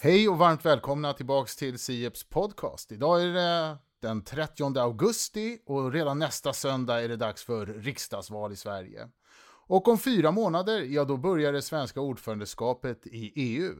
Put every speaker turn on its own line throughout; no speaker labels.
Hej och varmt välkomna tillbaks till Sieps podcast. Idag är det den 30 augusti och redan nästa söndag är det dags för riksdagsval i Sverige. Och om fyra månader, ja då börjar det svenska ordförandeskapet i EU.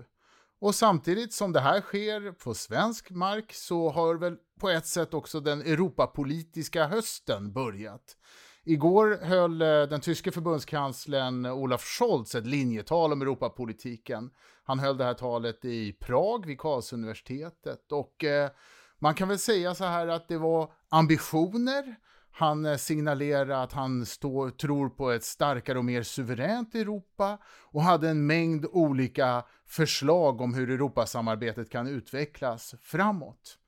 Och samtidigt som det här sker på svensk mark så har väl på ett sätt också den Europapolitiska hösten börjat. Igår höll eh, den tyske förbundskanslern Olaf Scholz ett linjetal om Europapolitiken. Han höll det här talet i Prag vid Karlsuniversitetet och eh, man kan väl säga så här att det var ambitioner. Han eh, signalerade att han stå, tror på ett starkare och mer suveränt Europa och hade en mängd olika förslag om hur Europasamarbetet kan utvecklas framåt.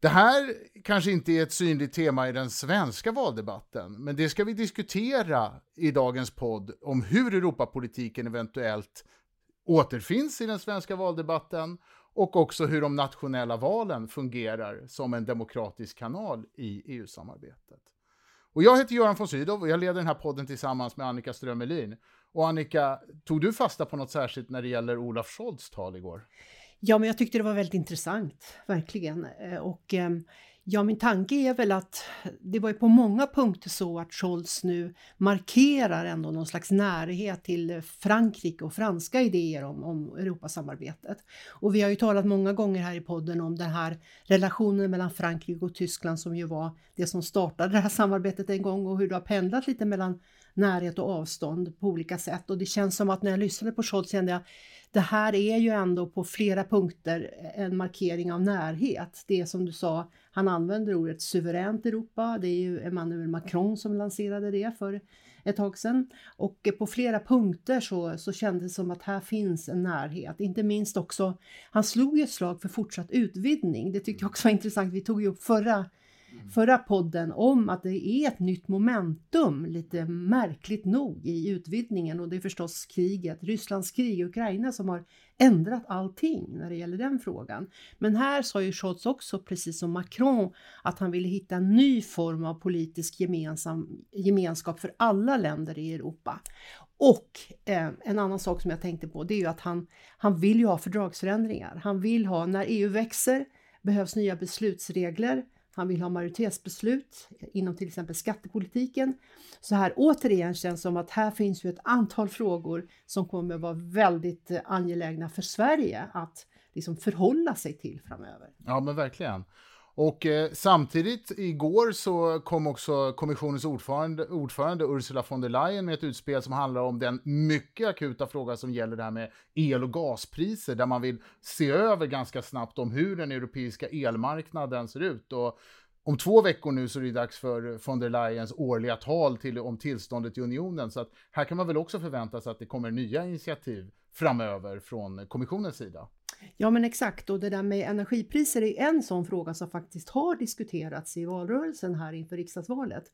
Det här kanske inte är ett synligt tema i den svenska valdebatten, men det ska vi diskutera i dagens podd om hur Europapolitiken eventuellt återfinns i den svenska valdebatten och också hur de nationella valen fungerar som en demokratisk kanal i EU-samarbetet. Och jag heter Göran von Sydow och jag leder den här podden tillsammans med Annika Strömelin. Och Annika, tog du fasta på något särskilt när det gäller Olaf Scholz tal igår?
Ja, men jag tyckte det var väldigt intressant, verkligen. Eh, och ehm, Ja, min tanke är väl att det var ju på många punkter så att Scholz nu markerar ändå någon slags närhet till Frankrike och franska idéer om, om Europasamarbetet. Och vi har ju talat många gånger här i podden om den här relationen mellan Frankrike och Tyskland som ju var det som startade det här samarbetet en gång och hur det har pendlat lite mellan närhet och avstånd på olika sätt. Och det känns som att när jag lyssnade på Scholz kände jag det här är ju ändå på flera punkter en markering av närhet. Det som du sa, han använder ordet suveränt Europa. Det är ju Emmanuel Macron som lanserade det för ett tag sedan. Och på flera punkter så, så kändes det som att här finns en närhet. Inte minst också, han slog ju ett slag för fortsatt utvidgning. Det tyckte jag också var intressant. Vi tog ju upp förra Mm. förra podden om att det är ett nytt momentum, lite märkligt nog, i utvidgningen och det är förstås kriget, Rysslands krig i Ukraina som har ändrat allting när det gäller den frågan. Men här sa ju Scholz också, precis som Macron, att han ville hitta en ny form av politisk gemensam, gemenskap för alla länder i Europa. Och eh, en annan sak som jag tänkte på, det är ju att han, han vill ju ha fördragsförändringar. Han vill ha, när EU växer, behövs nya beslutsregler han vill ha majoritetsbeslut inom till exempel skattepolitiken. Så här återigen känns det som att här finns ju ett antal frågor som kommer att vara väldigt eh, angelägna för Sverige att liksom förhålla sig till framöver.
Ja, men verkligen. Och eh, samtidigt igår så kom också kommissionens ordförande, ordförande Ursula von der Leyen med ett utspel som handlar om den mycket akuta fråga som gäller det här med el och gaspriser, där man vill se över ganska snabbt om hur den europeiska elmarknaden ser ut. Och om två veckor nu så är det dags för von der Leyens årliga tal till, om tillståndet i unionen. Så att här kan man väl också förvänta sig att det kommer nya initiativ framöver från kommissionens sida.
Ja men exakt och det där med energipriser är en sån fråga som faktiskt har diskuterats i valrörelsen här inför riksdagsvalet.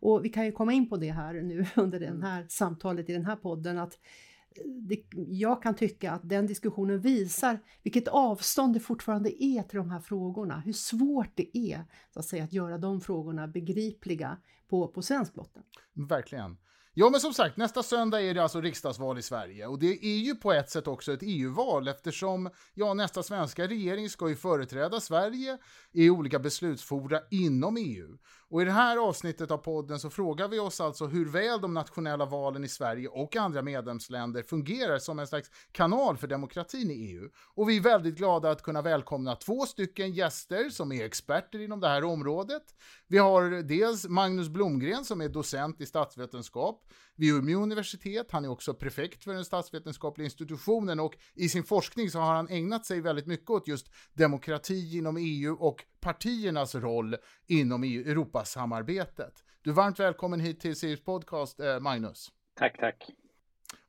Och vi kan ju komma in på det här nu under det mm. här samtalet i den här podden att eh, det, jag kan tycka att den diskussionen visar vilket avstånd det fortfarande är till de här frågorna. Hur svårt det är så att, säga, att göra de frågorna begripliga på, på svensk botten.
Verkligen. Ja, men som sagt, nästa söndag är det alltså riksdagsval i Sverige. Och det är ju på ett sätt också ett EU-val eftersom ja, nästa svenska regering ska ju företräda Sverige i olika beslutsfora inom EU. Och i det här avsnittet av podden så frågar vi oss alltså hur väl de nationella valen i Sverige och andra medlemsländer fungerar som en slags kanal för demokratin i EU. Och vi är väldigt glada att kunna välkomna två stycken gäster som är experter inom det här området. Vi har dels Magnus Blomgren som är docent i statsvetenskap vid Umeå universitet. Han är också prefekt för den statsvetenskapliga institutionen och i sin forskning så har han ägnat sig väldigt mycket åt just demokrati inom EU och partiernas roll inom EU, Europasamarbetet. Du är varmt välkommen hit till CEUs podcast, eh, Magnus.
Tack, tack.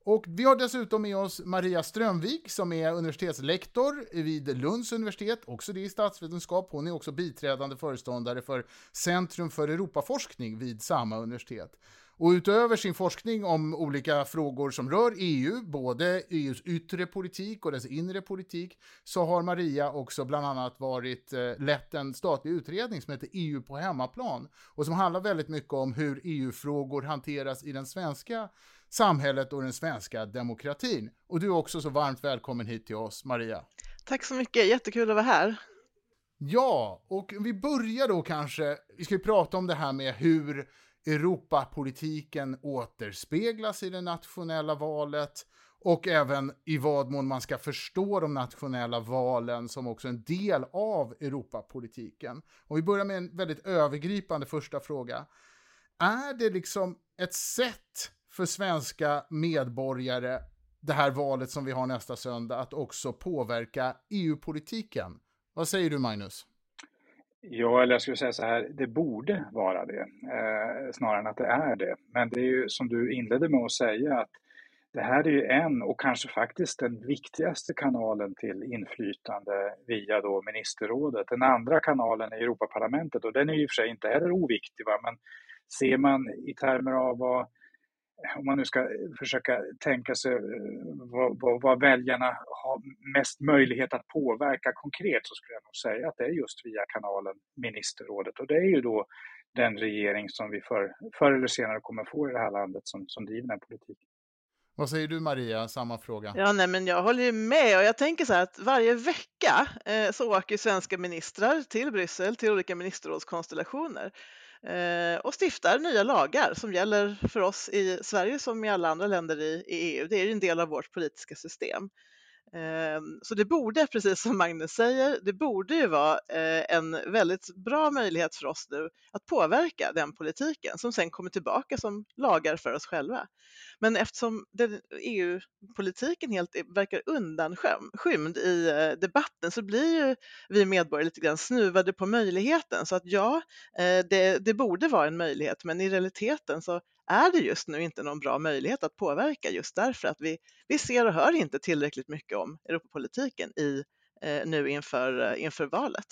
Och vi har dessutom med oss Maria Strömvik som är universitetslektor vid Lunds universitet, också det i statsvetenskap. Hon är också biträdande föreståndare för Centrum för Europaforskning vid samma universitet. Och utöver sin forskning om olika frågor som rör EU, både EUs yttre politik och dess inre politik, så har Maria också bland annat varit eh, lett en statlig utredning som heter EU på hemmaplan och som handlar väldigt mycket om hur EU-frågor hanteras i den svenska samhället och den svenska demokratin. Och du är också så varmt välkommen hit till oss, Maria.
Tack så mycket, jättekul att vara här.
Ja, och vi börjar då kanske, vi ska ju prata om det här med hur Europapolitiken återspeglas i det nationella valet och även i vad mån man ska förstå de nationella valen som också en del av Europapolitiken. Och vi börjar med en väldigt övergripande första fråga. Är det liksom ett sätt för svenska medborgare, det här valet som vi har nästa söndag, att också påverka EU-politiken? Vad säger du Magnus?
Ja, eller jag skulle säga så här, det borde vara det, eh, snarare än att det är det. Men det är ju som du inledde med att säga, att det här är ju en och kanske faktiskt den viktigaste kanalen till inflytande via då ministerrådet. Den andra kanalen är Europaparlamentet och den är ju i och för sig inte heller oviktig, va? men ser man i termer av vad om man nu ska försöka tänka sig eh, vad, vad, vad, väljarna har mest möjlighet att påverka konkret så skulle jag nog säga att det är just via kanalen ministerrådet och det är ju då den regering som vi för, förr eller senare kommer få i det här landet som, som driver den politiken.
Vad säger du Maria, samma fråga?
Ja, nej, men jag håller ju med och jag tänker så här att varje vecka eh, så åker svenska ministrar till Bryssel till olika ministerrådskonstellationer eh, Eh, och stiftar nya lagar som gäller för oss i Sverige som i alla andra länder i, i EU. Det är ju en del av vårt politiska system. Ehm, så det borde, precis som Magnus säger, det borde ju vara eh, en väldigt bra möjlighet för oss nu att påverka den politiken som sen kommer tillbaka som lagar för oss själva. Men eftersom EU-politiken e helt verkar undanskymd i eh, debatten så blir ju vi medborgare lite grann snuvade på möjligheten. Så att ja, eh, det, det borde vara en möjlighet, men i realiteten så är det just nu inte någon bra möjlighet att påverka just därför att vi, vi ser och hör inte tillräckligt mycket om Europapolitiken i, eh, nu inför, eh, inför valet.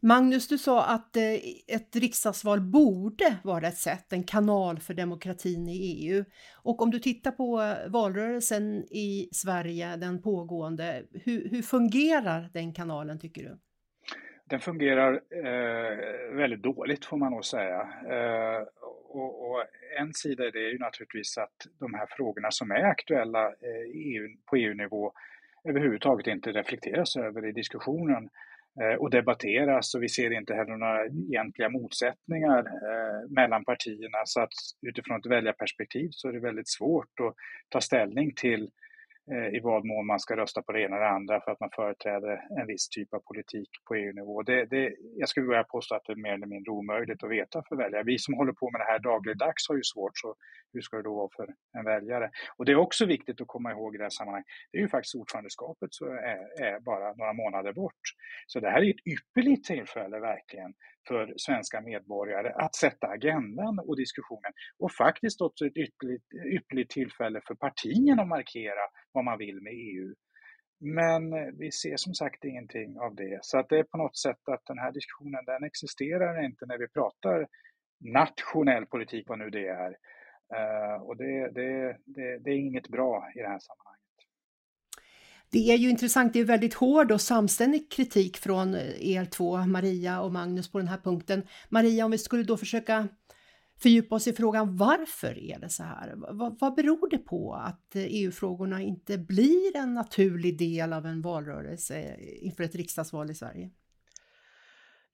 Magnus, du sa att eh, ett riksdagsval borde vara ett sätt, en kanal för demokratin i EU. Och om du tittar på valrörelsen i Sverige, den pågående, hur, hur fungerar den kanalen tycker du?
Den fungerar eh, väldigt dåligt får man nog säga. Eh, och, och, en sida i det är ju naturligtvis att de här frågorna som är aktuella eh, EU, på EU-nivå överhuvudtaget inte reflekteras över i diskussionen eh, och debatteras. Och vi ser inte heller några egentliga motsättningar eh, mellan partierna. Så att utifrån ett väljarperspektiv så är det väldigt svårt att ta ställning till Eh, i vad mån man ska rösta på det ena eller andra för att man företräder en viss typ av politik på EU-nivå. Det, det, jag skulle vilja påstå att det är mer eller mindre omöjligt att veta för väljare. Vi som håller på med det här dagligdags har ju svårt, så hur ska det då vara för en väljare? Och det är också viktigt att komma ihåg i det här sammanhanget, det är ju faktiskt ordförandeskapet som är, är bara några månader bort. Så det här är ett ypperligt tillfälle verkligen för svenska medborgare att sätta agendan och diskussionen och faktiskt också ett ypperligt, ypperligt tillfälle för partierna att markera vad man vill med EU. Men eh, vi ser som sagt ingenting av det. Så att det är på något sätt att den här diskussionen den existerar inte när vi pratar nationell politik, vad nu det är. Uh, och det, det, det, det är inget bra i det här sammanhanget.
Det är ju intressant, det är väldigt hård och samstämmig kritik från eh, er två, Maria och Magnus, på den här punkten. Maria, om vi skulle då försöka fördjupa oss i frågan varför är det så här? Vad, vad beror det på att eh, EU-frågorna inte blir en naturlig del av en valrörelse eh, inför ett riksdagsval i Sverige?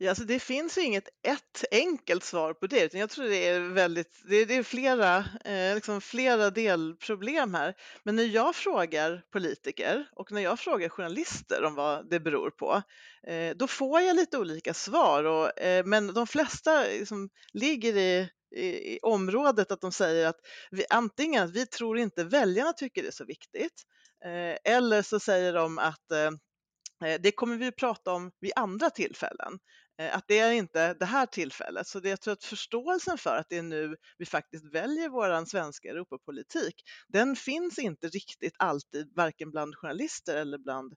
Ja, alltså det finns ju inget ett enkelt svar på det, utan jag tror det är väldigt, det är, det är flera, eh, liksom flera delproblem här. Men när jag frågar politiker och när jag frågar journalister om vad det beror på, eh, då får jag lite olika svar. Och, eh, men de flesta liksom ligger i, i, i, området att de säger att vi, antingen att vi tror inte väljarna tycker det är så viktigt, eh, eller så säger de att eh, eh, det kommer vi prata om vid andra tillfällen. Eh, att det är inte det här tillfället. Så det, jag tror att förståelsen för att det är nu vi faktiskt väljer vår svenska Europapolitik, den finns inte riktigt alltid, varken bland journalister eller bland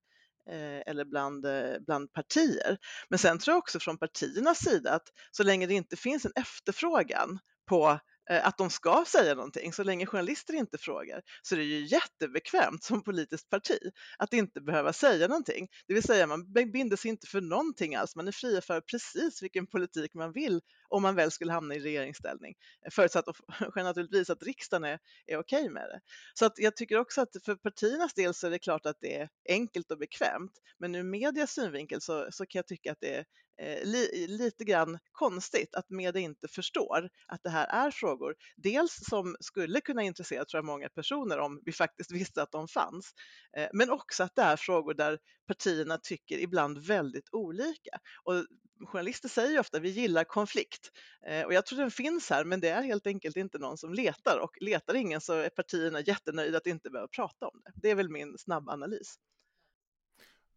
eh, eller bland, eh, bland partier. Men sen tror jag också från partiernas sida att så länge det inte finns en efterfrågan på Eh, att de ska säga någonting. Så länge journalister inte frågar så är det ju jättebekvämt som politiskt parti att inte behöva säga någonting. Det vill säga man binder sig inte för någonting alls. Man är fri för precis vilken politik man vill om man väl skulle hamna i regeringsställning. Förutsatt naturligtvis att riksdagen är, är okej okay med det. Så att jag tycker också att för partiernas del så är det klart att det är enkelt och bekvämt. Men ur medias synvinkel så, så kan jag tycka att det är eh, li, lite grann konstigt att media inte förstår att det här är frågor, dels som skulle kunna intressera tror jag, många personer om vi faktiskt visste att de fanns, eh, men också att det är frågor där partierna tycker ibland väldigt olika. Och journalister säger ju ofta vi gillar konflikt eh, och jag tror den finns här, men det är helt enkelt inte någon som letar och letar ingen så är partierna jättenöjda att inte behöva prata om det. Det är väl min snabba analys.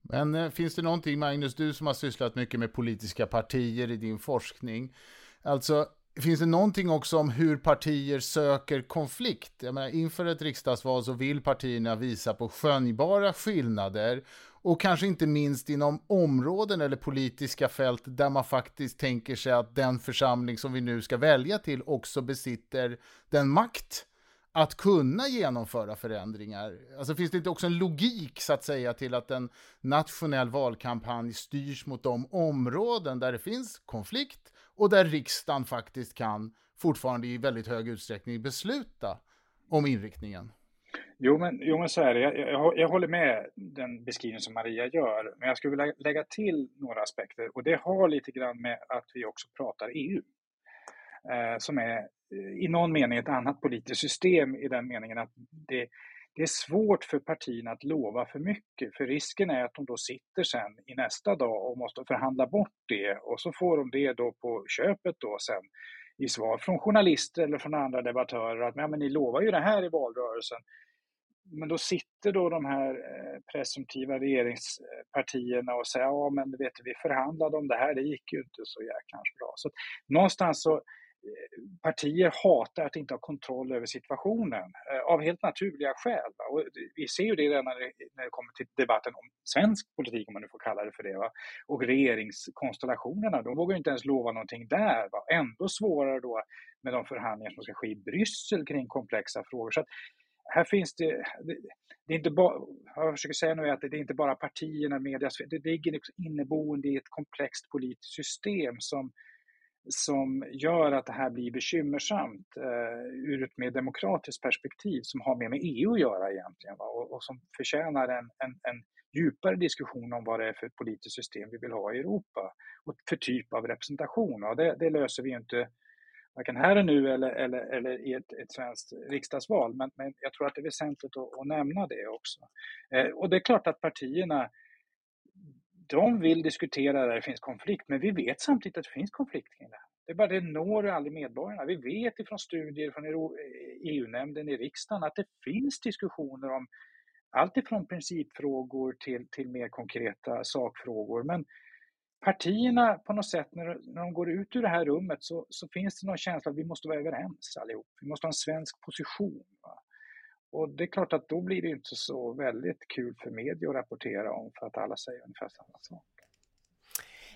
Men eh, finns det någonting, Magnus, du som har sysslat mycket med politiska partier i din forskning, alltså Finns det någonting också om hur partier söker konflikt? Jag menar, inför ett riksdagsval så vill partierna visa på skönjbara skillnader och kanske inte minst inom områden eller politiska fält där man faktiskt tänker sig att den församling som vi nu ska välja till också besitter den makt att kunna genomföra förändringar? Alltså finns det inte också en logik så att säga till att en nationell valkampanj styrs mot de områden där det finns konflikt och där riksdagen faktiskt kan fortfarande i väldigt hög utsträckning besluta om inriktningen?
Jo men, jo, men så är det. Jag, jag, jag, håller med den beskrivning som Maria gör, men jag skulle vilja lägga till några aspekter och det har lite grann med att vi också pratar EU. Eh, som är eh, i någon mening ett annat politiskt system i den meningen att det, det är svårt för partierna att lova för mycket, för risken är att de då sitter sen i nästa dag och måste förhandla bort det och så får de det då på köpet då sen i svar från journalister eller från andra debattörer att ja, men ni lovar ju det här i valrörelsen. Men då sitter då de här eh, presumtiva regeringspartierna och säger ja men vet du, vi förhandlade om det här, det gick ju inte så jäkla bra. Så någonstans så eh, partier hatar att inte ha kontroll över situationen eh, av helt naturliga skäl. Och vi ser ju det redan när det kommer till debatten om svensk politik, om man nu får kalla det för det. Va? Och regeringskonstellationerna, de vågar inte ens lova någonting där. Va? Ändå svårare då med de förhandlingar som ska ske i Bryssel kring komplexa frågor. Så här finns det, det, det, är inte bara, jag försöker säga nu att det är inte bara partierna, media, det ligger liksom inneboende i ett komplext politiskt system som som gör att det här blir bekymmersamt eh, ur ett mer demokratiskt perspektiv som har mer med EU att göra egentligen va? Och, och, som förtjänar en, en, en, djupare diskussion om vad det är för politiskt system vi vill ha i Europa och för typ av representation. Och det, det löser vi inte varken här och nu eller, eller, eller i ett, ett svenskt riksdagsval. Men, men jag tror att det är väsentligt att, att nämna det också. Eh, och det är klart att partierna de vill diskutera där det finns konflikt, men vi vet samtidigt att det finns konflikt kring det här. Det är bara det når aldrig medborgarna. Vi vet ifrån studier från EU-nämnden eh, e i riksdagen att det finns diskussioner om allt ifrån principfrågor till, till mer konkreta sakfrågor. Men partierna på något sätt, när, när de går ut ur det här rummet så, så finns det någon känsla att vi måste vara överens allihop. Vi måste ha en svensk position. Va? Och det är klart att då blir det inte så väldigt kul för media att rapportera om för att alla säger ungefär samma sak.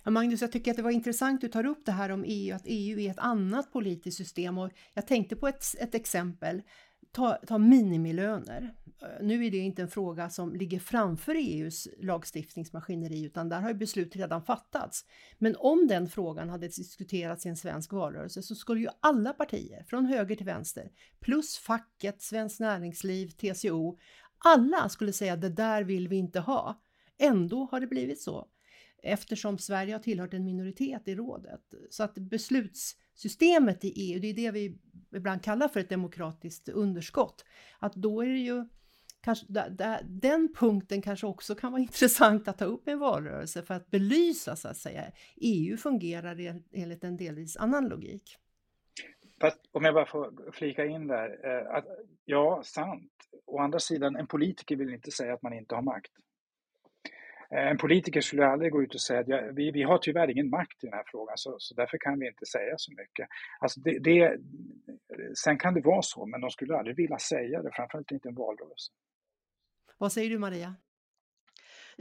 Ja, Magnus, jag tycker att det var intressant att du tar upp det här om EU, att EU är ett annat politiskt system och jag tänkte på ett, ett exempel. Ta, ta minimilöner. Eh, nu är det inte en fråga som ligger framför EUs lagstiftningsmaskineri utan där har beslut redan fattats. Men om den frågan hade diskuterats i en svensk valrörelse så skulle ju alla partier från höger till vänster plus facket, Svenskt Näringsliv, TCO, alla skulle säga det där vill vi inte ha. Ändå har det blivit så eftersom Sverige har tillhört en minoritet i rådet. Så att beslutssystemet i EU, det är det vi ibland kallar för ett demokratiskt underskott, att då är det ju kanske, den punkten kanske också kan vara intressant att ta upp i en valrörelse för att belysa så att säga. EU fungerar enligt en delvis annan logik.
Fast om jag bara får flika in där, eh, att ja, sant. Å andra sidan, en politiker vill inte säga att man inte har makt. Eh, en politiker skulle aldrig gå ut och säga att ja, vi, vi har tyvärr ingen makt i den här frågan så, så därför kan vi inte säga så mycket. Alltså det, det, sen kan det vara så, men de skulle aldrig vilja säga det, framförallt inte i en valrörelse.
Vad säger du Maria?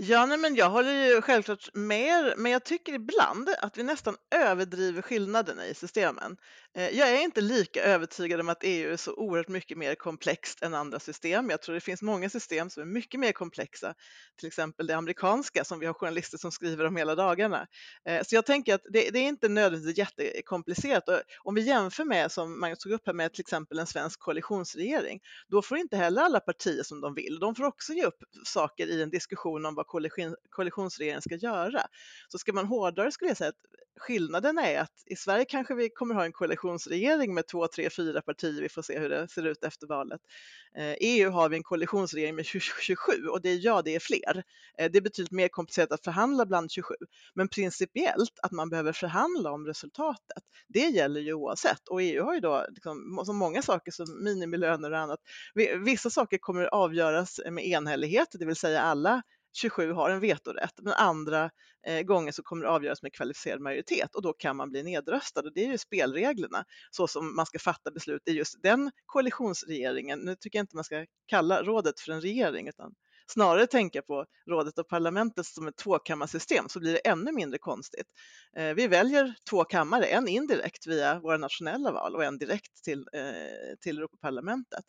Ja, nej, men jag håller ju självklart med men jag tycker ibland att vi nästan överdriver skillnaderna i systemen. Eh, jag är inte lika övertygad om att EU är så oerhört mycket mer komplext än andra system. Jag tror det finns många system som är mycket mer komplexa, till exempel det amerikanska som vi har journalister som skriver om hela dagarna. Eh, så jag tänker att det, det är inte nödvändigtvis jättekomplicerat. Och om vi jämför med, som Magnus tog upp här, med till exempel en svensk koalitionsregering, då får inte heller alla partier som de vill. De får också ge upp saker i en diskussion om vad koalitionsregeringen ska göra. Så ska man hårdare skulle jag säga att skillnaden är att i Sverige kanske vi kommer ha en koalitionsregering med två, tre, fyra partier. Vi får se hur det ser ut efter valet. Eh, I EU har vi en koalitionsregering med 27 och det är ja, det är fler. Eh, det är betydligt mer komplicerat att förhandla bland 27, men principiellt att man behöver förhandla om resultatet. Det gäller ju oavsett och EU har ju då liksom, så många saker som minimilöner och annat. Vissa saker kommer avgöras med enhällighet, det vill säga alla 27 har en vetorätt, men andra eh, gånger så kommer det avgöras med kvalificerad majoritet och då kan man bli nedröstad och det är ju spelreglerna så som man ska fatta beslut i just den koalitionsregeringen. Nu tycker jag inte man ska kalla rådet för en regering utan snarare tänka på rådet och parlamentet som ett tvåkammarsystem så blir det ännu mindre konstigt. Eh, vi väljer två kammare, en indirekt via våra nationella val och en direkt till, eh, till Europaparlamentet.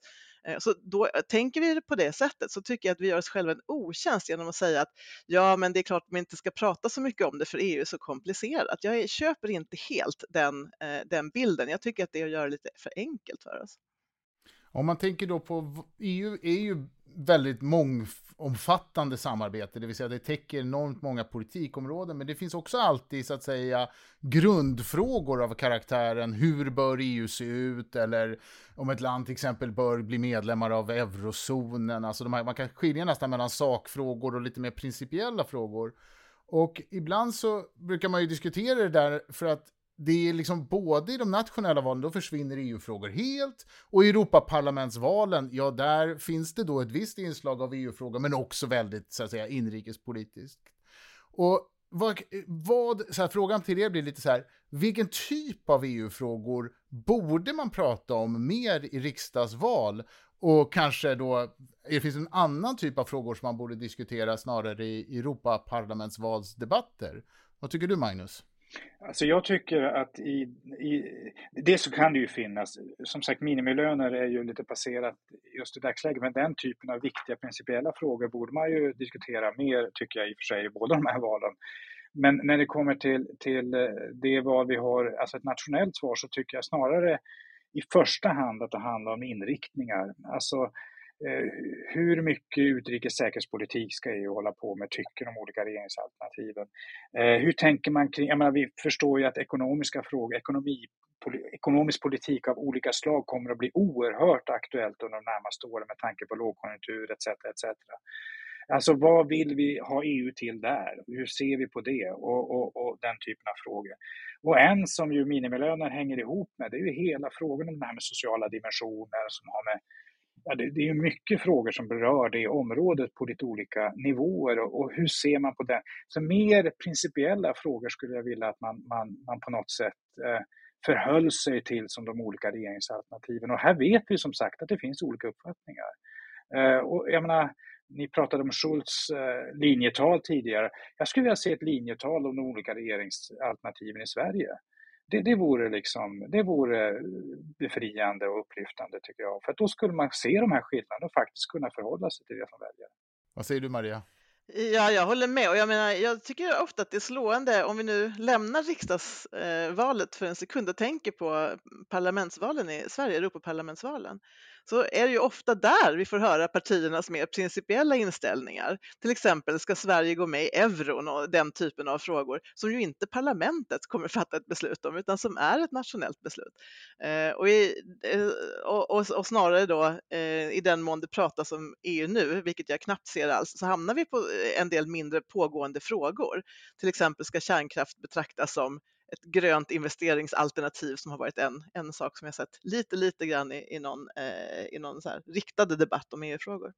Eh, så då eh, tänker vi på det sättet så tycker jag att vi gör oss själva en otjänst genom att säga att ja, men det är klart att man inte ska prata så mycket om det för EU är så komplicerat. Jag köper inte helt den, eh, den bilden. Jag tycker att det är att göra det lite för enkelt för oss.
Om man tänker då på EU är ju väldigt mångomfattande samarbete, det vill säga det täcker enormt många politikområden, men det finns också alltid så att säga grundfrågor av karaktären hur bör EU se ut eller om ett land till exempel bör bli medlemmar av eurozonen, alltså här, man kan skilja nästan mellan sakfrågor och lite mer principiella frågor. Och ibland så brukar man ju diskutera det där för att det är liksom både i de nationella valen, då försvinner EU-frågor helt, och i Europaparlamentsvalen, ja där finns det då ett visst inslag av EU-frågor, men också väldigt så att säga inrikespolitiskt. Och vad, vad så här, frågan till er blir lite så här, vilken typ av EU-frågor borde man prata om mer i riksdagsval? Och kanske då, det finns en annan typ av frågor som man borde diskutera snarare i Europaparlamentsvalsdebatter. Vad tycker du Magnus?
Alltså jag tycker att i, i det så kan det ju finnas, som sagt minimilöner är ju lite passerat just i dagsläget, men den typen av viktiga principiella frågor borde man ju diskutera mer tycker jag i och för sig i båda de här valen. Men när det kommer till, till eh, det val vi har, alltså ett nationellt svar, så tycker jag snarare i första hand att det handlar om inriktningar. Alltså Eh, hur mycket utrikes säkerhetspolitik ska EU hålla på med, tycker de olika regeringsalternativen? Eh, hur tänker man kring, jag menar, vi förstår ju att ekonomiska frågor, ekonomi, ekonomisk politik av olika slag kommer att bli oerhört aktuellt under de närmaste åren med tanke på lågkonjunktur etc. etc. Alltså vad vill vi ha EU till där? Hur ser vi på det? Och, och, och, den typen av frågor. Och en som ju minimilöner hänger ihop med, det är ju hela frågan om det här med sociala dimensioner som har med Ja, det, det, är mycket frågor som berör det området på lite olika nivåer och, och, hur ser man på det? Så mer principiella frågor skulle jag vilja att man, man, man på något sätt eh, förhöll sig till som de olika regeringsalternativen. Och här vet vi som sagt att det finns olika uppfattningar. Eh, och jag menar, ni pratade om Schultz eh, linjetal tidigare. Jag skulle vilja se ett linjetal om de olika regeringsalternativen i Sverige det, det, vore liksom, det vore befriande och upplyftande tycker jag. För då skulle man se de här skillnaderna och faktiskt kunna förhålla sig till det som väljare.
Vad säger du Maria?
Ja, jag håller med och jag menar, jag tycker ofta att det är slående om vi nu lämnar riksdagsvalet för en sekund och tänker på parlamentsvalen i Sverige, Europaparlamentsvalen så är det ju ofta där vi får höra partiernas mer principiella inställningar. Till exempel, ska Sverige gå med i euron och den typen av frågor som ju inte parlamentet kommer fatta ett beslut om utan som är ett nationellt beslut. Eh, och, i, eh, och, och, och, snarare då eh, i den mån det pratas om EU nu, vilket jag knappt ser alls, så hamnar vi på en del mindre pågående frågor. Till exempel ska kärnkraft betraktas som ett grönt investeringsalternativ som har varit en, en sak som jag sett lite, lite grann i, i någon, eh, i någon så här riktad debatt om EU-frågor.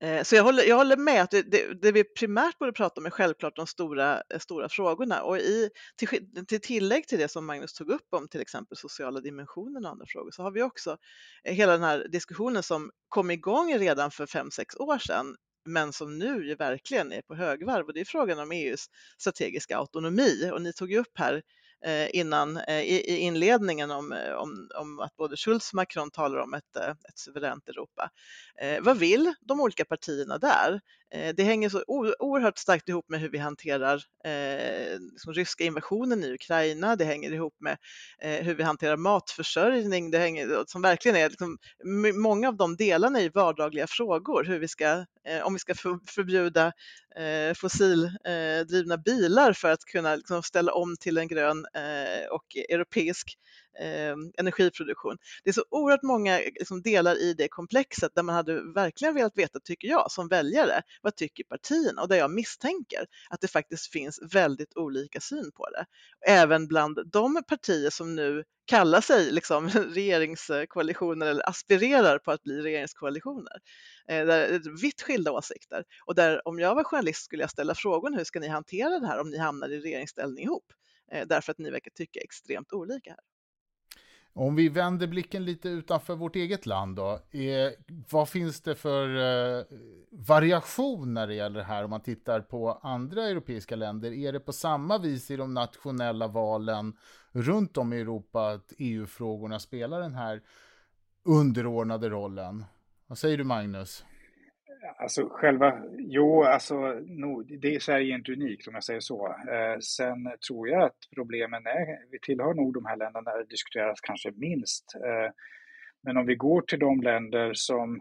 Eh, så jag håller, jag håller med att det, det, det, vi primärt borde prata om är självklart de stora, eh, stora frågorna och i, till, till tillägg till det som Magnus tog upp om till exempel sociala dimensioner och andra frågor så har vi också eh, hela den här diskussionen som kom igång redan för fem sex år sedan men som nu ju verkligen är på högvarv och det är frågan om EUs strategiska autonomi och ni tog ju upp här eh, innan eh, i inledningen om, eh, om, om att både Schultz och Macron talar om ett, ett suveränt Europa. Vad vill de olika partierna där? Eh, det hänger så oerhört starkt ihop med hur vi hanterar eh, liksom ryska invasionen i Ukraina. Det hänger ihop med eh, hur vi hanterar matförsörjning. Det hänger, som verkligen är liksom, många av de delarna i vardagliga frågor. Hur vi ska, eh, om vi ska förbjuda eh, fossildrivna eh, bilar för att kunna liksom, ställa om till en grön eh, och europeisk eh, energiproduktion. Det är så oerhört många eh, liksom, delar i det komplexet där man hade verkligen velat veta, tycker jag, som väljare, vad tycker partierna? Och där jag misstänker att det faktiskt finns väldigt olika syn på det. Även bland de partier som nu kallar sig liksom regeringskoalitioner eller aspirerar på att bli regeringskoalitioner. Eh, där vitt skilda åsikter. Och där om jag var journalist skulle jag ställa frågan hur ska ni hantera det här om ni hamnar i regeringsställning ihop? Eh, därför att ni verkar tycka extremt olika här.
Om vi vänder blicken lite utanför vårt eget land då, är, vad finns det för eh, variation när det gäller det här om man tittar på andra europeiska länder? Är det på samma vis i de nationella valen runt om i Europa att EU-frågorna spelar den här underordnade rollen? Vad säger du Magnus?
Alltså själva, jo, alltså no, det är Sverige inte unikt om jag säger så. Eh, sen tror jag att problemen är, vi tillhör nog de här länderna där det diskuteras kanske minst. Eh, men om vi går till de länder som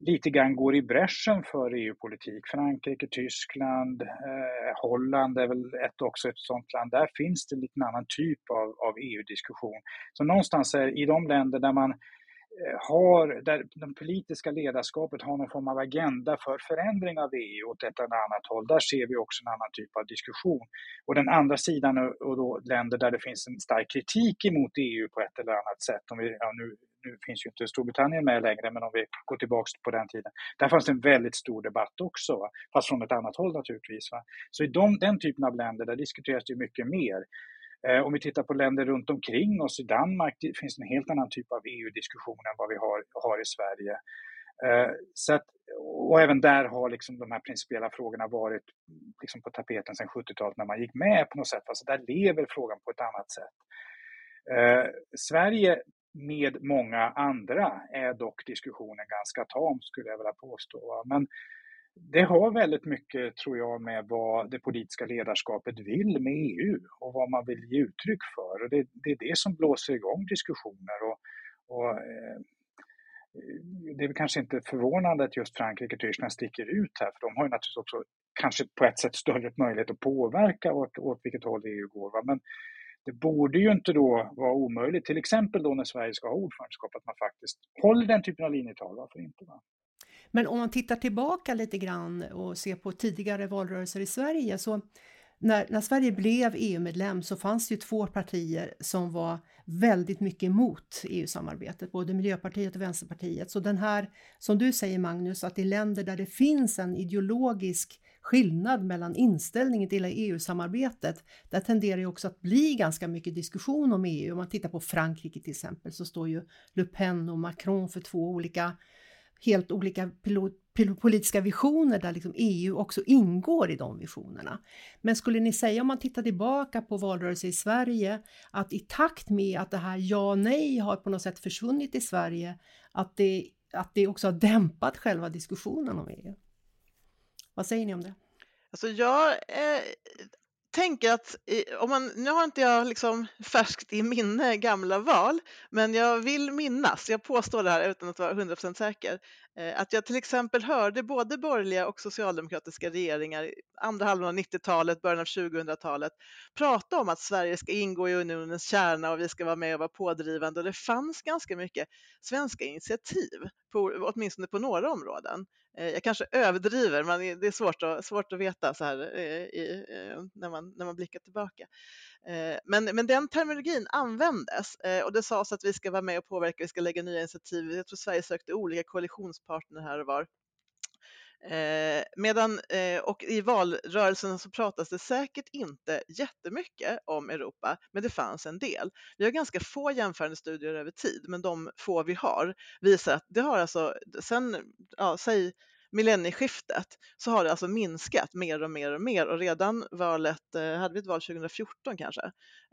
lite grann går i bräschen för EU-politik, Frankrike, Tyskland, eh, Holland är väl ett, också ett sådant land, där finns det lite annan typ av, av EU-diskussion. Så någonstans är i de länder där man Eh, har, där det politiska ledarskapet har någon form av agenda för förändring av EU åt ett eller annat håll, där ser vi också en annan typ av diskussion. Och den andra sidan, och då länder där det finns en stark kritik emot EU på ett eller annat sätt, om vi, ja, nu, nu finns ju inte Storbritannien med längre, men om vi går tillbaks på den tiden, där fanns det en väldigt stor debatt också, va? fast från ett annat håll naturligtvis. Va? Så i de, den typen av länder, där diskuteras det mycket mer. Eh, om vi tittar på länder runt omkring oss, i Danmark det finns en helt annan typ av EU-diskussion än vad vi har, har i Sverige. Eh, så att, och även där har liksom de här principiella frågorna varit liksom på tapeten sedan 70-talet när man gick med på något sätt. Alltså där lever frågan på ett annat sätt. Eh, Sverige med många andra är dock diskussionen ganska tam skulle jag vilja påstå. Men det har väldigt mycket, tror jag, med vad det politiska ledarskapet vill med EU och vad man vill ge uttryck för. Och det, det är det som blåser igång diskussioner. Och, och eh, det är kanske inte förvånande att just Frankrike och Tyskland sticker ut här, för de har ju naturligtvis också kanske på ett sätt större möjlighet att påverka åt, åt vilket håll EU går. Va? Men det borde ju inte då vara omöjligt, till exempel då när Sverige ska ha ordförandeskap, att man faktiskt håller den typen av linjetal. Varför inte? Va?
Men om man tittar tillbaka lite grann och ser på tidigare valrörelser i Sverige så när, när Sverige blev EU-medlem så fanns det ju två partier som var väldigt mycket emot EU-samarbetet, både Miljöpartiet och Vänsterpartiet. Så den här, som du säger Magnus, att i länder där det finns en ideologisk skillnad mellan inställningen till EU-samarbetet, där tenderar det också att bli ganska mycket diskussion om EU. Om man tittar på Frankrike till exempel så står ju Le Pen och Macron för två olika helt olika politiska visioner där liksom EU också ingår i de visionerna. Men skulle ni säga om man tittar tillbaka på valrörelsen i Sverige att i takt med att det här ja nej har på något sätt försvunnit i Sverige att det, att det också har dämpat själva diskussionen om EU? Vad säger ni om det?
Alltså jag eh, tänker att om man, nu har inte jag liksom färskt i minne gamla val, men jag vill minnas, jag påstår det här utan att vara 100% säker, eh, att jag till exempel hörde både borgerliga och socialdemokratiska regeringar i andra halvan av 90-talet, början av 2000-talet prata om att Sverige ska ingå i unionens kärna och vi ska vara med och vara pådrivande och det fanns ganska mycket svenska initiativ, på, åtminstone på några områden. Eh, jag kanske överdriver, men det är svårt att, svårt att veta så här eh, i, eh, när, man, när man blickar tillbaka. Men, men den terminologin användes och det sades att vi ska vara med och påverka, vi ska lägga nya initiativ. Jag tror Sverige sökte olika koalitionspartner här och var. Eh, medan, eh, och i valrörelsen så pratas det säkert inte jättemycket om Europa, men det fanns en del. Vi har ganska få jämförande studier över tid, men de få vi har visar att det har alltså sen, ja, säg millennieskiftet så har det alltså minskat mer och mer och mer och redan valet, eh, hade vi ett val 2014 kanske,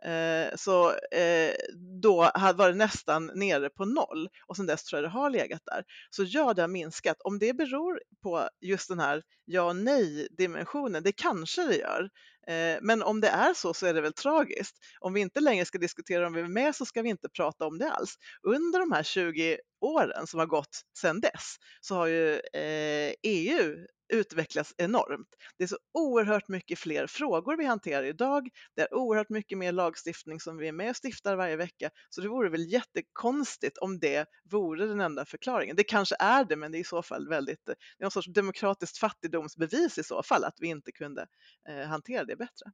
eh, så eh, då var det nästan nere på noll och sedan dess tror jag det har legat där. Så ja, det har minskat. Om det beror på just den här ja och nej dimensionen, det kanske det gör. Eh, men om det är så så är det väl tragiskt. Om vi inte längre ska diskutera om vi är med så ska vi inte prata om det alls. Under de här 20 åren som har gått sedan dess så har ju eh, EU utvecklas enormt. Det är så oerhört mycket fler frågor vi hanterar idag. Det är oerhört mycket mer lagstiftning som vi är med och stiftar varje vecka. Så det vore väl jättekonstigt om det vore den enda förklaringen. Det kanske är det, men det är i så fall väldigt, det är någon sorts demokratiskt fattigdomsbevis i så fall att vi inte kunde eh, hantera det bättre.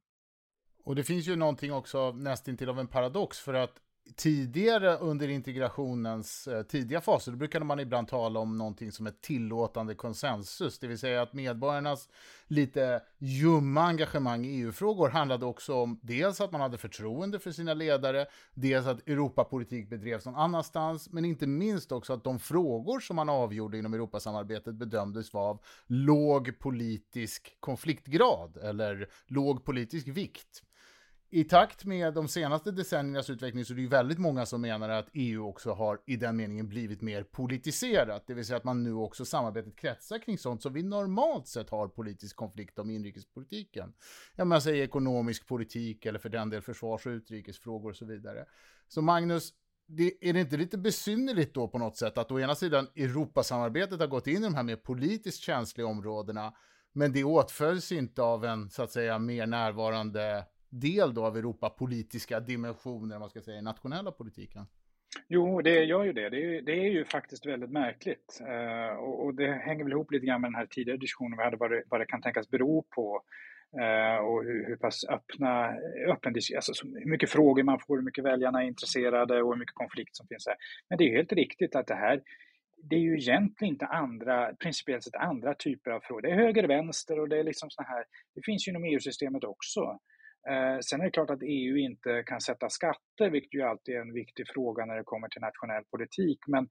Och det finns ju någonting också nästintill av en paradox för att tidigare under integrationens eh, tidiga faser, då brukade man ibland tala om någonting som ett tillåtande konsensus, det vill säga att medborgarnas lite ljumma engagemang i EU-frågor handlade också om dels att man hade förtroende för sina ledare, dels att Europapolitik bedrevs någon annanstans, men inte minst också att de frågor som man avgjorde inom Europasamarbetet bedömdes vara av låg politisk konfliktgrad eller låg politisk vikt i takt med de senaste decenniernas utveckling så är det ju väldigt många som menar att EU också har i den meningen blivit mer politiserat, det vill säga att man nu också samarbetet kretsar kring sånt som vi normalt sett har politisk konflikt om inrikespolitiken. Ja, man säger alltså ekonomisk politik eller för den del försvars och utrikesfrågor och så vidare. Så Magnus, det, är det inte lite besynnerligt då på något sätt att å ena sidan Europasamarbetet har gått in i de här mer politiskt känsliga områdena, men det åtföljs inte av en så att säga mer närvarande del då av Europapolitiska dimensioner, man ska säga, i nationella politiken?
Jo, det gör ju det. Det är, det är ju faktiskt väldigt märkligt. Eh, och, och, det hänger väl ihop lite grann med den här tidigare diskussionen vi hade, vad det, vad det kan tänkas bero på. Eh, och hur, hur pass öppna, öppen, alltså hur mycket frågor man får, hur mycket väljarna är intresserade och hur mycket konflikt som finns här. Men det är helt riktigt att det här, det är ju egentligen inte andra, principiellt sett andra typer av frågor. Det är höger, vänster och det är liksom sådana här, det finns ju inom EU-systemet också. Eh, sen är det klart att EU inte kan sätta skatter, vilket ju alltid är en viktig fråga när det kommer till nationell politik. Men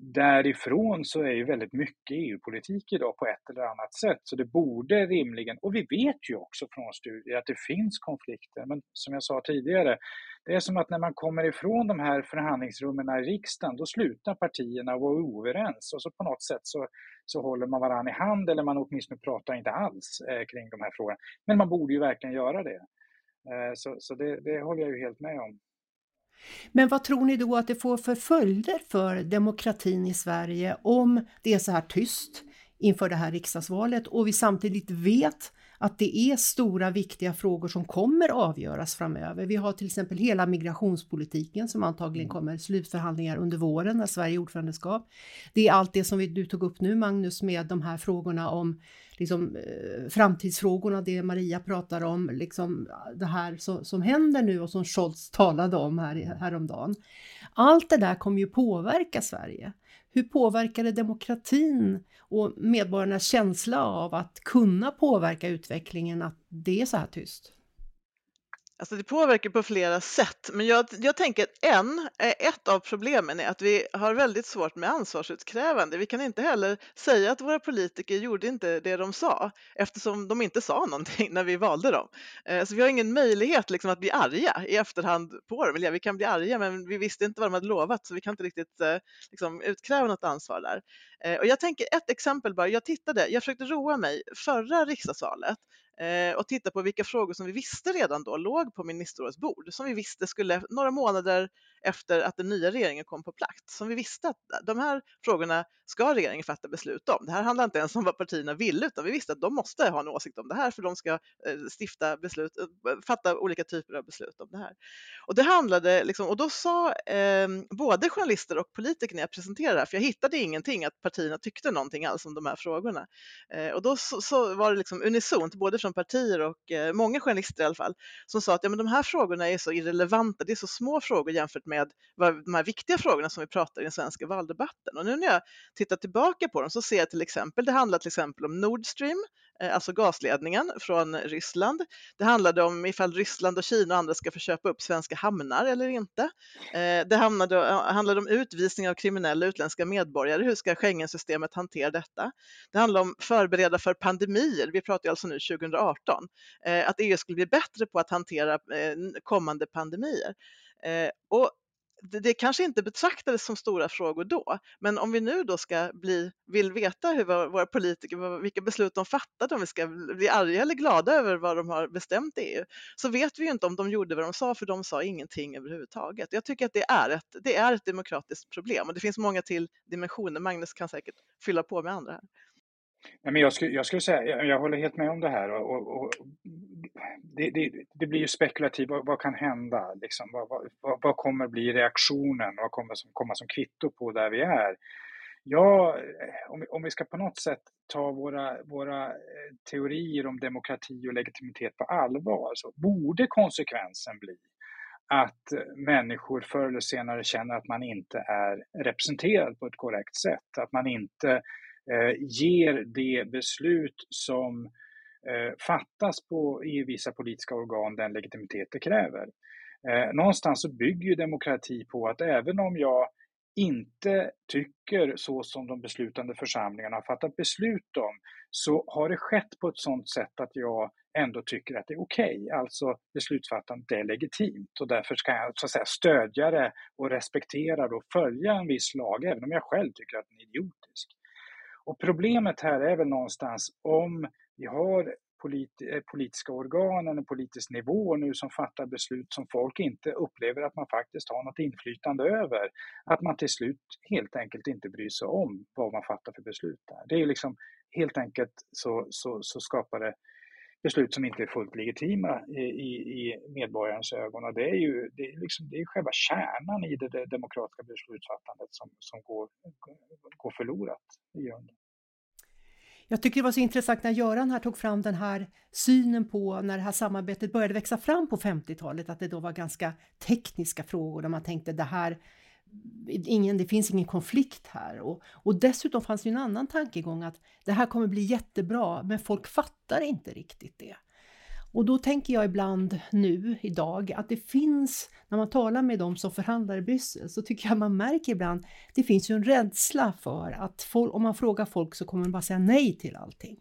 därifrån så är ju väldigt mycket EU-politik idag på ett eller annat sätt. Så det borde rimligen, och vi vet ju också från studier att det finns konflikter. Men som jag sa tidigare, det är som att när man kommer ifrån de här förhandlingsrummen i riksdagen, då slutar partierna vara oöverens och så på något sätt så, så håller man varandra i hand eller man åtminstone pratar inte alls eh, kring de här frågorna. Men man borde ju verkligen göra det. Eh, så, så det, det håller jag ju helt med om.
Men vad tror ni då att det får för följder för demokratin i Sverige om det är så här tyst inför det här riksdagsvalet och vi samtidigt vet att det är stora viktiga frågor som kommer avgöras framöver. Vi har till exempel hela migrationspolitiken som antagligen mm. kommer slutförhandlingar under våren när Sverige är ordförandeskap. Det är allt det som vi, du tog upp nu Magnus med de här frågorna om liksom, eh, framtidsfrågorna, det Maria pratar om, liksom det här som, som händer nu och som Scholz talade om här, häromdagen. Allt det där kommer ju påverka Sverige. Hur påverkar det demokratin och medborgarnas känsla av att kunna påverka utvecklingen att det är så här tyst?
Alltså det påverkar på flera sätt, men jag, jag tänker att en, eh, ett av problemen är att vi har väldigt svårt med ansvarsutkrävande. Vi kan inte heller säga att våra politiker gjorde inte det de sa eftersom de inte sa någonting när vi valde dem. Eh, så vi har ingen möjlighet liksom att bli arga i efterhand på dem. Vi kan bli arga, men vi visste inte vad de hade lovat så vi kan inte riktigt eh, liksom, utkräva något ansvar där. Och jag tänker ett exempel bara. Jag tittade, jag försökte roa mig förra riksdagsvalet Eh, och titta på vilka frågor som vi visste redan då låg på ministerrådets bord, som vi visste skulle några månader efter att den nya regeringen kom på plats, som vi visste att de här frågorna ska regeringen fatta beslut om. Det här handlar inte ens om vad partierna vill, utan vi visste att de måste ha en åsikt om det här, för de ska eh, stifta beslut, eh, fatta olika typer av beslut om det här. Och det handlade liksom, och då sa eh, både journalister och politiker när jag presenterade det här, för jag hittade ingenting att partierna tyckte någonting alls om de här frågorna. Eh, och då så, så, var det liksom unisont, både från partier och eh, många journalister i alla fall, som sa att ja, men de här frågorna är så irrelevanta, det är så små frågor jämfört med med de här viktiga frågorna som vi pratar i den svenska valdebatten. Och nu när jag tittar tillbaka på dem så ser jag till exempel, det handlar till exempel om Nord Stream, eh, alltså gasledningen från Ryssland. Det handlade om ifall Ryssland och Kina och andra ska få köpa upp svenska hamnar eller inte. Eh, det eh, handlade om utvisning av kriminella utländska medborgare. Hur ska Schengensystemet hantera detta? Det handlar om förbereda för pandemier. Vi pratar alltså nu 2018. Att EU skulle bli bättre på att hantera kommande pandemier. Och det, det kanske inte betraktades som stora frågor då, men om vi nu då ska bli, vill veta hur våra politiker, vilka beslut de fattade, om vi ska bli arga eller glada över vad de har bestämt i EU, så vet vi ju inte om de gjorde vad de sa, för de sa ingenting överhuvudtaget. Jag tycker att det är ett, det är ett demokratiskt problem och det finns många till dimensioner. Magnus kan säkert fylla på med andra. Här
men jag, skulle, jag skulle säga, jag håller helt med om det här. Och, och, och det, det, det, blir ju spekulativt, vad, vad kan hända? Liksom? Vad, vad, vad, kommer bli reaktionen? Vad kommer som, komma som kvitto på där vi är? Ja, eh, om, om vi ska på något sätt ta våra, våra eh, teorier om demokrati och legitimitet på allvar så borde konsekvensen bli att eh, människor förr eller senare känner att man inte är representerad på ett korrekt sätt. Att man inte Eh, ger det beslut som Eh, fattas på, i vissa politiska organ den legitimitet det kräver. Eh, någonstans så bygger ju demokrati på att även om jag inte tycker så som de beslutande församlingarna har fattat beslut om, så har det skett på ett sådant sätt att jag ändå tycker att det är okej. Okay. Alltså beslutsfattandet är legitimt och därför ska jag så att säga, stödja det och respektera det och följa en viss lag, även om jag själv tycker att den är idiotisk. Och problemet här är väl någonstans om vi har polit, eh, politiska organ eller politisk nivå nu som fattar beslut som folk inte upplever att man faktiskt har något inflytande över. Att man till slut helt enkelt inte bryr sig om vad man fattar för beslut där. Det är liksom helt enkelt så, så, så skapar det beslut som inte är fullt legitima i, i, i medborgarens ögon. Och det är ju det är liksom, det är själva kärnan i det, det demokratiska beslutsfattandet som, som går, går förlorat i grunden.
Jag tycker det var så intressant när Göran här tog fram den här synen på när det här samarbetet började växa fram på 50-talet, att det då var ganska tekniska frågor där man tänkte det här Ingen, det finns ingen konflikt här och, och dessutom fanns det en annan tankegång att det här kommer bli jättebra men folk fattar inte riktigt det. Och då tänker jag ibland nu, idag, att det finns, när man talar med dem som förhandlar i Bryssel, så tycker jag man märker ibland, det finns ju en rädsla för att folk, om man frågar folk så kommer de bara säga nej till allting.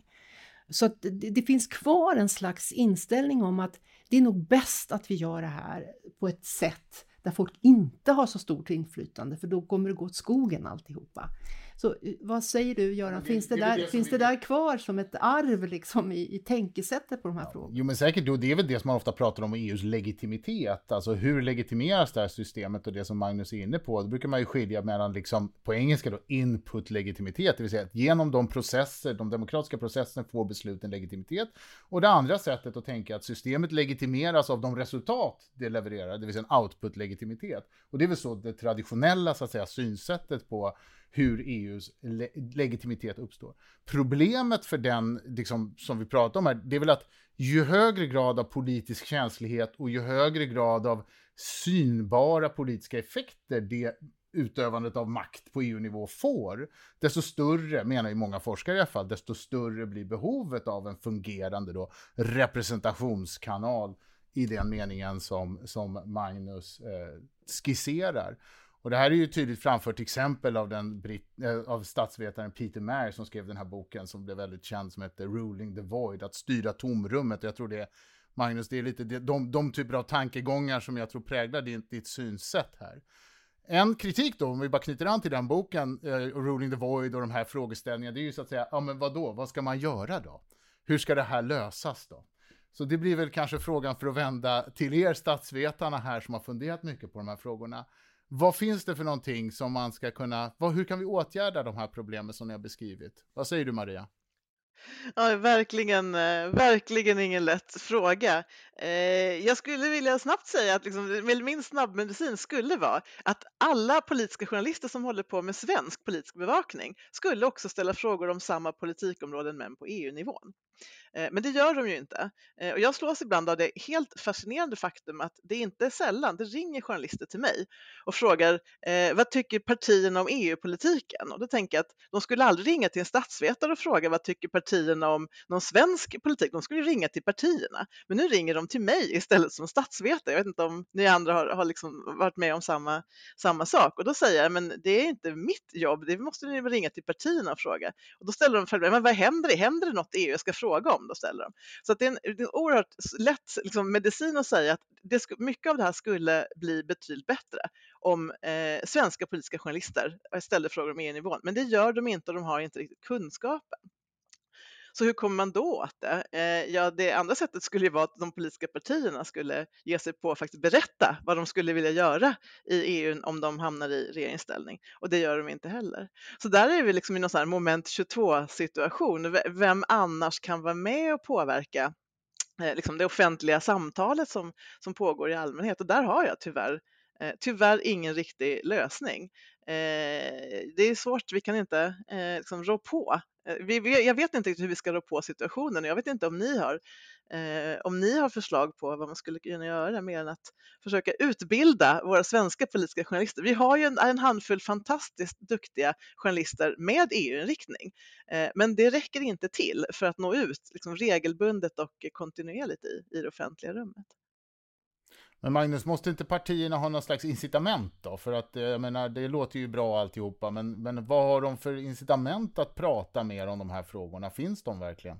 Så att det, det finns kvar en slags inställning om att det är nog bäst att vi gör det här på ett sätt där folk inte har så stort inflytande, för då kommer det gå åt skogen alltihopa. Så eh, vad säger du Göran, det, finns, det, det där, det finns det där kvar som ett arv liksom i, i tänkesättet på de här ja, frågorna?
Jo men säkert, det är väl det som man ofta pratar om EUs legitimitet, alltså hur legitimeras det här systemet och det som Magnus är inne på, då brukar man ju skilja mellan, liksom, på engelska då, input legitimitet, det vill säga att genom de processer, de demokratiska processerna får besluten legitimitet, och det andra sättet att tänka att systemet legitimeras av de resultat det levererar, det vill säga en output legitimitet. Och det är väl så det traditionella så att säga synsättet på hur EUs le legitimitet uppstår. Problemet för den, liksom, som vi pratar om här, det är väl att ju högre grad av politisk känslighet och ju högre grad av synbara politiska effekter det utövandet av makt på EU-nivå får, desto större, menar ju många forskare i alla fall, desto större blir behovet av en fungerande då, representationskanal i den meningen som, som Magnus eh, skisserar. Och det här är ju tydligt framfört exempel av, den Brit äh, eh, av statsvetaren Peter Mayer som skrev den här boken som blev väldigt känd som heter Ruling the Void, att styra tomrummet. Jag tror det är, Magnus, det är lite de, de typer av tankegångar som jag tror präglar ditt, ditt synsätt här. En kritik då, om vi bara knyter an till den boken, eh, Ruling the Void och de här frågeställningarna, det är ju så att säga, ja men vad då, vad ska man göra då? Hur ska det här lösas då? Så det blir väl kanske frågan för att vända till er statsvetarna här som har funderat mycket på de här frågorna. Vad finns det för någonting som man ska kunna, vad, hur kan vi åtgärda de här problemen som ni har beskrivit? Vad säger du Maria?
Ja, verkligen, eh, verkligen ingen lätt fråga. Eh, jag skulle vilja snabbt säga att liksom, min snabbmedicin skulle vara att alla politiska journalister som håller på med svensk politisk bevakning skulle också ställa frågor om samma politikområden men på EU-nivån. Eh, men det gör de ju inte. Eh, och jag slås ibland av det helt fascinerande faktum att det inte är sällan det ringer journalister till mig och frågar eh, vad tycker partierna om EU-politiken? Och då tänker jag att de skulle aldrig ringa till en statsvetare och fråga vad tycker partierna om någon svensk politik? De skulle ringa till partierna. Men nu ringer de till mig istället som statsvetare. Jag vet inte om ni andra har, har liksom varit med om samma, samma sak. Och då säger jag, men det är inte mitt jobb, det måste ni ringa till partierna och fråga. Och då ställer de frågan, men vad händer? Händer det något i EU Jag ska fråga om? Då ställer de. Så att det, är en, det är en oerhört lätt liksom, medicin att säga att det, mycket av det här skulle bli betydligt bättre om eh, svenska politiska journalister ställde frågor om EU-nivån. Men det gör de inte och de har inte riktigt kunskapen. Så hur kommer man då åt det? Eh, ja, det andra sättet skulle ju vara att de politiska partierna skulle ge sig på att faktiskt berätta vad de skulle vilja göra i EU om de hamnar i regeringsställning och det gör de inte heller. Så där är vi liksom i någon sån här moment 22 situation. Vem annars kan vara med och påverka eh, liksom det offentliga samtalet som, som pågår i allmänhet och där har jag tyvärr eh, tyvärr ingen riktig lösning. Eh, det är svårt, vi kan inte eh, liksom rå på Eh, vi, jag vet inte hur vi ska rå på situationen och jag vet inte om ni har eh, om ni har förslag på vad man skulle kunna göra mer än att försöka utbilda våra svenska politiska journalister. Vi har ju en, en handfull fantastiskt duktiga journalister med EU-inriktning, eh, men det räcker inte till för att nå ut liksom, regelbundet och kontinuerligt i, i det offentliga rummet.
Men Magnus, måste inte partierna ha någon slags incitament då? För att eh, jag menar, det låter ju bra alltihopa, men, men vad har de för incitament att prata mer om de här frågorna? Finns de verkligen?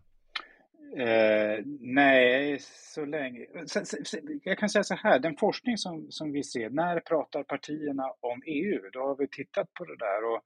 Eh, nej, så länge... Jag kan säga så här, den forskning som, som vi ser, när pratar partierna om EU? Då har vi tittat på det där och,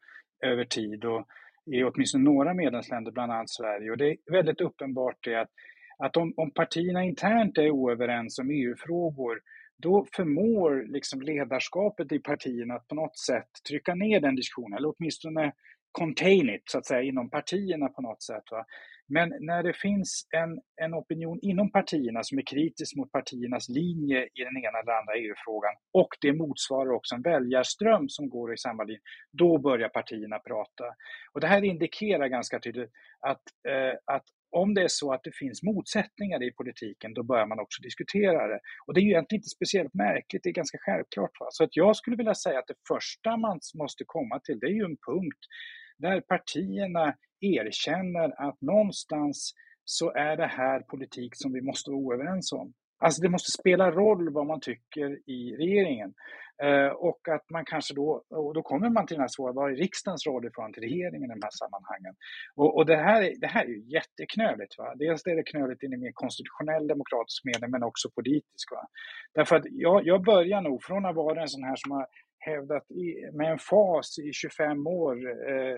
över tid och i åtminstone några medlemsländer, bland annat Sverige. Och det är väldigt uppenbart det att, att om, om partierna internt är oöverens om EU-frågor då förmår liksom ledarskapet i partierna att på något sätt trycka ner den diskussionen, eller åtminstone contain it, så att säga, inom partierna på något sätt. Va? Men när det finns en, en opinion inom partierna som är kritisk mot partiernas linje i den ena eller andra EU-frågan och det motsvarar också en väljarström som går i samma linje, då börjar partierna prata. Och det här indikerar ganska tydligt att, eh, att om det är så att det finns motsättningar i politiken, då börjar man också diskutera det. Och det är ju egentligen inte speciellt märkligt, det är ganska självklart. Va? Så att jag skulle vilja säga att det första man måste komma till, det är ju en punkt där partierna erkänner att någonstans så är det här politik som vi måste vara oöverens om. Alltså det måste spela roll vad man tycker i regeringen. Eh, och att man kanske då, och då kommer man till den här svåra, vad är riksdagens roll i förhållande till regeringen i de här sammanhangen? Och, och det, här, det här är ju jätteknöligt. Va? Dels är det knöligt i en mer konstitutionell demokratisk mening, men också politisk. Va? Därför att jag, jag börjar nog, från att vara en sån här som har hävdat i, med en fas i 25 år eh,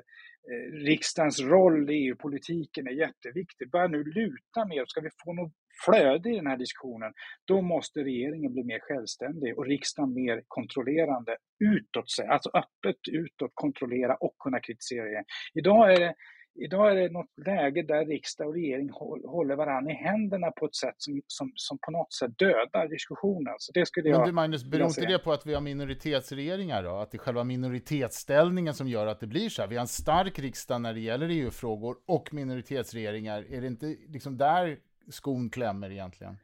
eh, riksdagens roll i EU-politiken är jätteviktig. Börjar nu luta mer. Ska vi få något flöde i den här diskussionen, då måste regeringen bli mer självständig och riksdagen mer kontrollerande utåt sig, alltså öppet utåt kontrollera och kunna kritisera regeringen. Idag är det Idag är det något läge där riksdag och regering håller varandra i händerna på ett sätt som, som, som på något sätt dödar diskussionen. Så det skulle jag
Men du Magnus, beror inte det på att vi har minoritetsregeringar då? Att det är själva minoritetsställningen som gör att det blir så här? Vi har en stark riksdag när det gäller EU-frågor och minoritetsregeringar. Är det inte liksom där skon klämmer egentligen?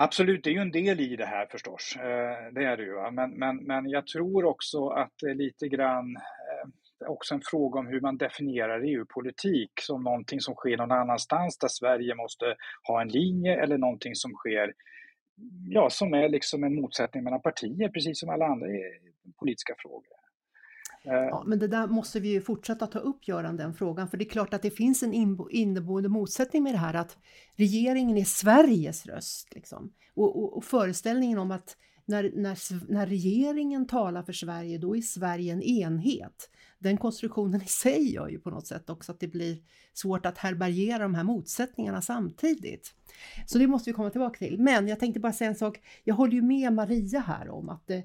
Absolut, det är ju en del i det här förstås. Eh, det är det ju. Men, men, men jag tror också att det är lite grann eh, också en fråga om hur man definierar EU-politik som någonting som sker någon annanstans där Sverige måste ha en linje eller någonting som sker, ja, som är liksom en motsättning mellan partier, precis som alla andra eh, politiska frågor.
Eh, ja, men det där måste vi ju fortsätta ta upp, Göran, den frågan. För det är klart att det finns en inneboende motsättning med det här att regeringen är Sveriges röst. Liksom. Och, och, och föreställningen om att när, när, när regeringen talar för Sverige, då är Sverige en enhet. Den konstruktionen i sig gör ju på något sätt också att det blir svårt att härbärgera de här motsättningarna samtidigt. Så det måste vi komma tillbaka till. Men jag tänkte bara säga en sak. Jag håller ju med Maria här om att det,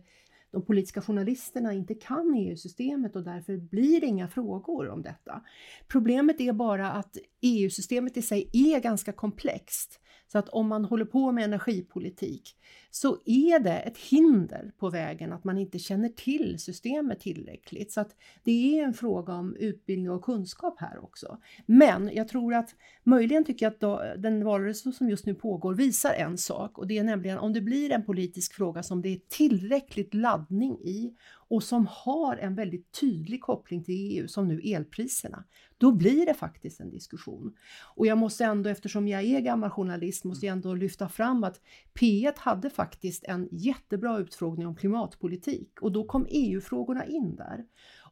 de politiska journalisterna inte kan EU-systemet och därför blir det inga frågor om detta. Problemet är bara att EU-systemet i sig är ganska komplext. Så att om man håller på med energipolitik så är det ett hinder på vägen att man inte känner till systemet tillräckligt. Så att det är en fråga om utbildning och kunskap här också. Men jag tror att möjligen tycker jag att den valrörelse som just nu pågår visar en sak och det är nämligen om det blir en politisk fråga som det är tillräckligt laddning i och som har en väldigt tydlig koppling till EU som nu elpriserna, då blir det faktiskt en diskussion. Och jag måste ändå, eftersom jag är gammal journalist, måste jag ändå lyfta fram att P1 hade faktiskt en jättebra utfrågning om klimatpolitik och då kom EU-frågorna in där.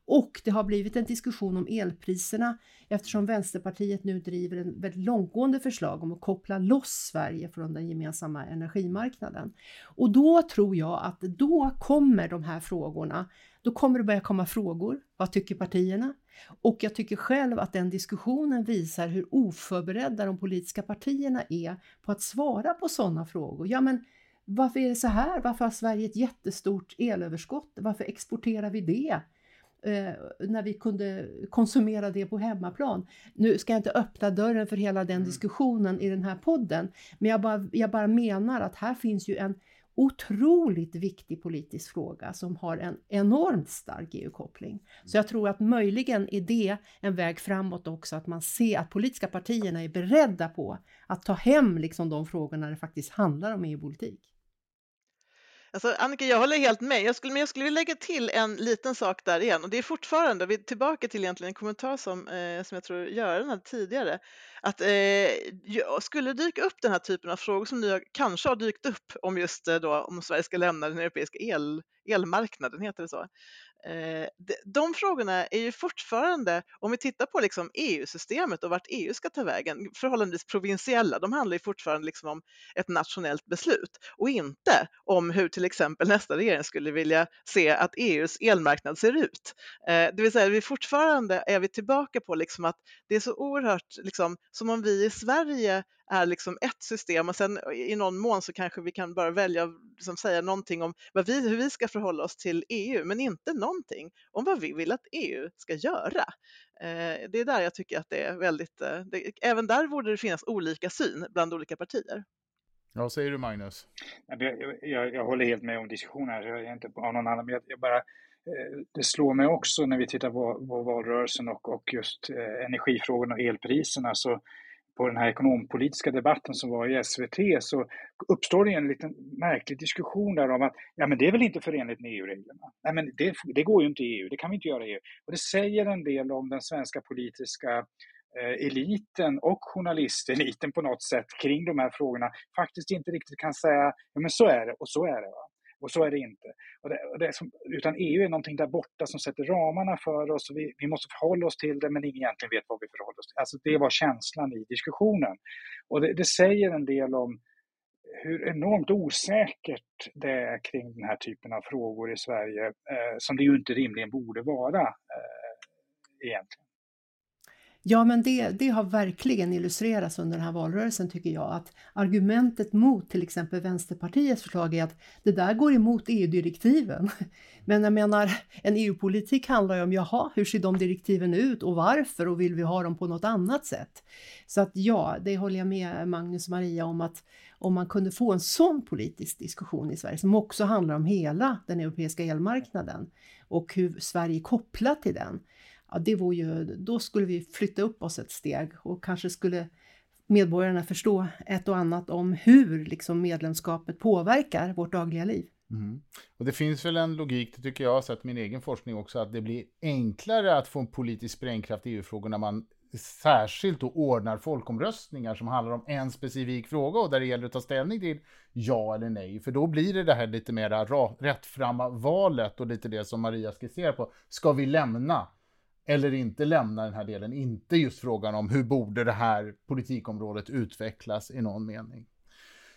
Och det har blivit en diskussion om elpriserna eftersom Vänsterpartiet nu driver en väldigt långtgående förslag om att koppla loss Sverige från den gemensamma energimarknaden. Och då tror jag att då kommer de här frågorna, då kommer det börja komma frågor. Vad tycker partierna? Och jag tycker själv att den diskussionen visar hur oförberedda de politiska partierna är på att svara på sådana frågor. Ja, men varför är det så här? Varför har Sverige ett jättestort elöverskott? Varför exporterar vi det? eh, när vi kunde konsumera det på hemmaplan. Nu ska jag inte öppna dörren för hela den mm. diskussionen i den här podden, men jag bara, jag bara menar att här finns ju en otroligt viktig politisk fråga som har en enormt stark EU-koppling. Så jag tror att möjligen är det en väg framåt också, att man ser att politiska partierna är beredda på att ta hem liksom de frågorna när det faktiskt handlar om EU-politik.
Alltså, Annika, jag håller helt med. Jag skulle, men jag skulle vilja lägga till en liten sak där igen och det är fortfarande, vi är tillbaka till egentligen en kommentar som, eh, som jag tror Göran hade tidigare, att eh, skulle dyka upp den här typen av frågor som nu kanske har dykt upp om just eh, då om Sverige ska lämna den europeiska el, elmarknaden, heter det så? Eh, de frågorna är ju fortfarande, om vi tittar på liksom EU-systemet och vart EU ska ta vägen, förhållandevis provinsiella. De handlar ju fortfarande liksom om ett nationellt beslut och inte om hur till exempel nästa regering skulle vilja se att EUs elmarknad ser ut. Eh, det vill säga, vi fortfarande är vi tillbaka på liksom att det är så oerhört liksom, som om vi i Sverige är liksom ett system och sen i någon mån så kanske vi kan bara välja att liksom säga någonting om vad vi, hur vi ska förhålla oss till EU, men inte någonting om vad vi vill att EU ska göra. Eh, det är där jag tycker att det är väldigt, eh, det, även där borde det finnas olika syn bland olika partier.
Ja, vad säger du Magnus?
Jag, jag, jag håller helt med om diskussionen här, jag är inte på någon annan, men jag, jag bara eh, det slår mig också när vi tittar på, på valrörelsen och, och just eh, energifrågorna och elpriserna så på den här ekonompolitiska debatten som var i SVT så uppstår det en liten märklig diskussion där om att ja, men det är väl inte förenligt med EU-reglerna. Nej, men det, det går ju inte i EU, det kan vi inte göra i EU. Och det säger en del om den svenska politiska eh, eliten och journalisteliten på något sätt kring de här frågorna faktiskt inte riktigt kan säga ja men så är det och så är det. Va? Och så är det inte. Och det, och det som, utan EU är någonting där borta som sätter ramarna för oss. Och vi, vi måste förhålla oss till det, men ingen egentligen vet vad vi förhåller oss till. Alltså det var känslan i diskussionen. Och det, det säger en del om hur enormt osäkert det är kring den här typen av frågor i Sverige, eh, som det ju inte rimligen borde vara eh, egentligen.
Ja, men det, det har verkligen illustrerats under den här valrörelsen tycker jag, att argumentet mot till exempel Vänsterpartiets förslag är att det där går emot EU-direktiven. Men jag menar, en EU-politik handlar ju om, jaha, hur ser de direktiven ut och varför och vill vi ha dem på något annat sätt? Så att ja, det håller jag med Magnus och Maria om att om man kunde få en sån politisk diskussion i Sverige som också handlar om hela den europeiska elmarknaden och hur Sverige är kopplat till den, ja, det var ju, då skulle vi flytta upp oss ett steg och kanske skulle medborgarna förstå ett och annat om hur liksom medlemskapet påverkar vårt dagliga liv.
Mm. Och det finns väl en logik, det tycker jag har sett min egen forskning också, att det blir enklare att få en politisk sprängkraft i EU-frågor när man särskilt då ordnar folkomröstningar som handlar om en specifik fråga och där det gäller att ta ställning till ja eller nej. För då blir det det här lite mera rättframma valet och lite det som Maria skisserar på. Ska vi lämna eller inte lämna den här delen. Inte just frågan om hur borde det här politikområdet utvecklas i någon mening.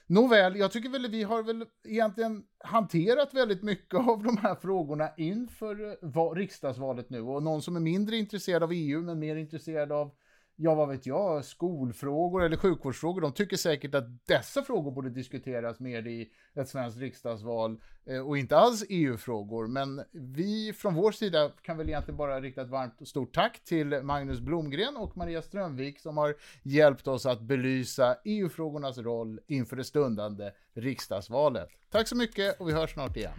Nåväl, jag tycker väl att vi har väl egentligen hanterat väldigt mycket av de här frågorna inför eh, riksdagsvalet nu och någon som är mindre intresserad av EU men mer intresserad av ja vad vet jag, skolfrågor eller sjukvårdsfrågor. De tycker säkert att dessa frågor borde diskuteras mer i ett svenskt riksdagsval eh, och inte alls EU-frågor. Men vi från vår sida kan väl egentligen bara rikta ett varmt och stort tack till Magnus Blomgren och Maria Strömvik som har hjälpt oss att belysa EU-frågornas roll inför det stundande riksdagsvalet. Tack så mycket och vi hörs snart igen.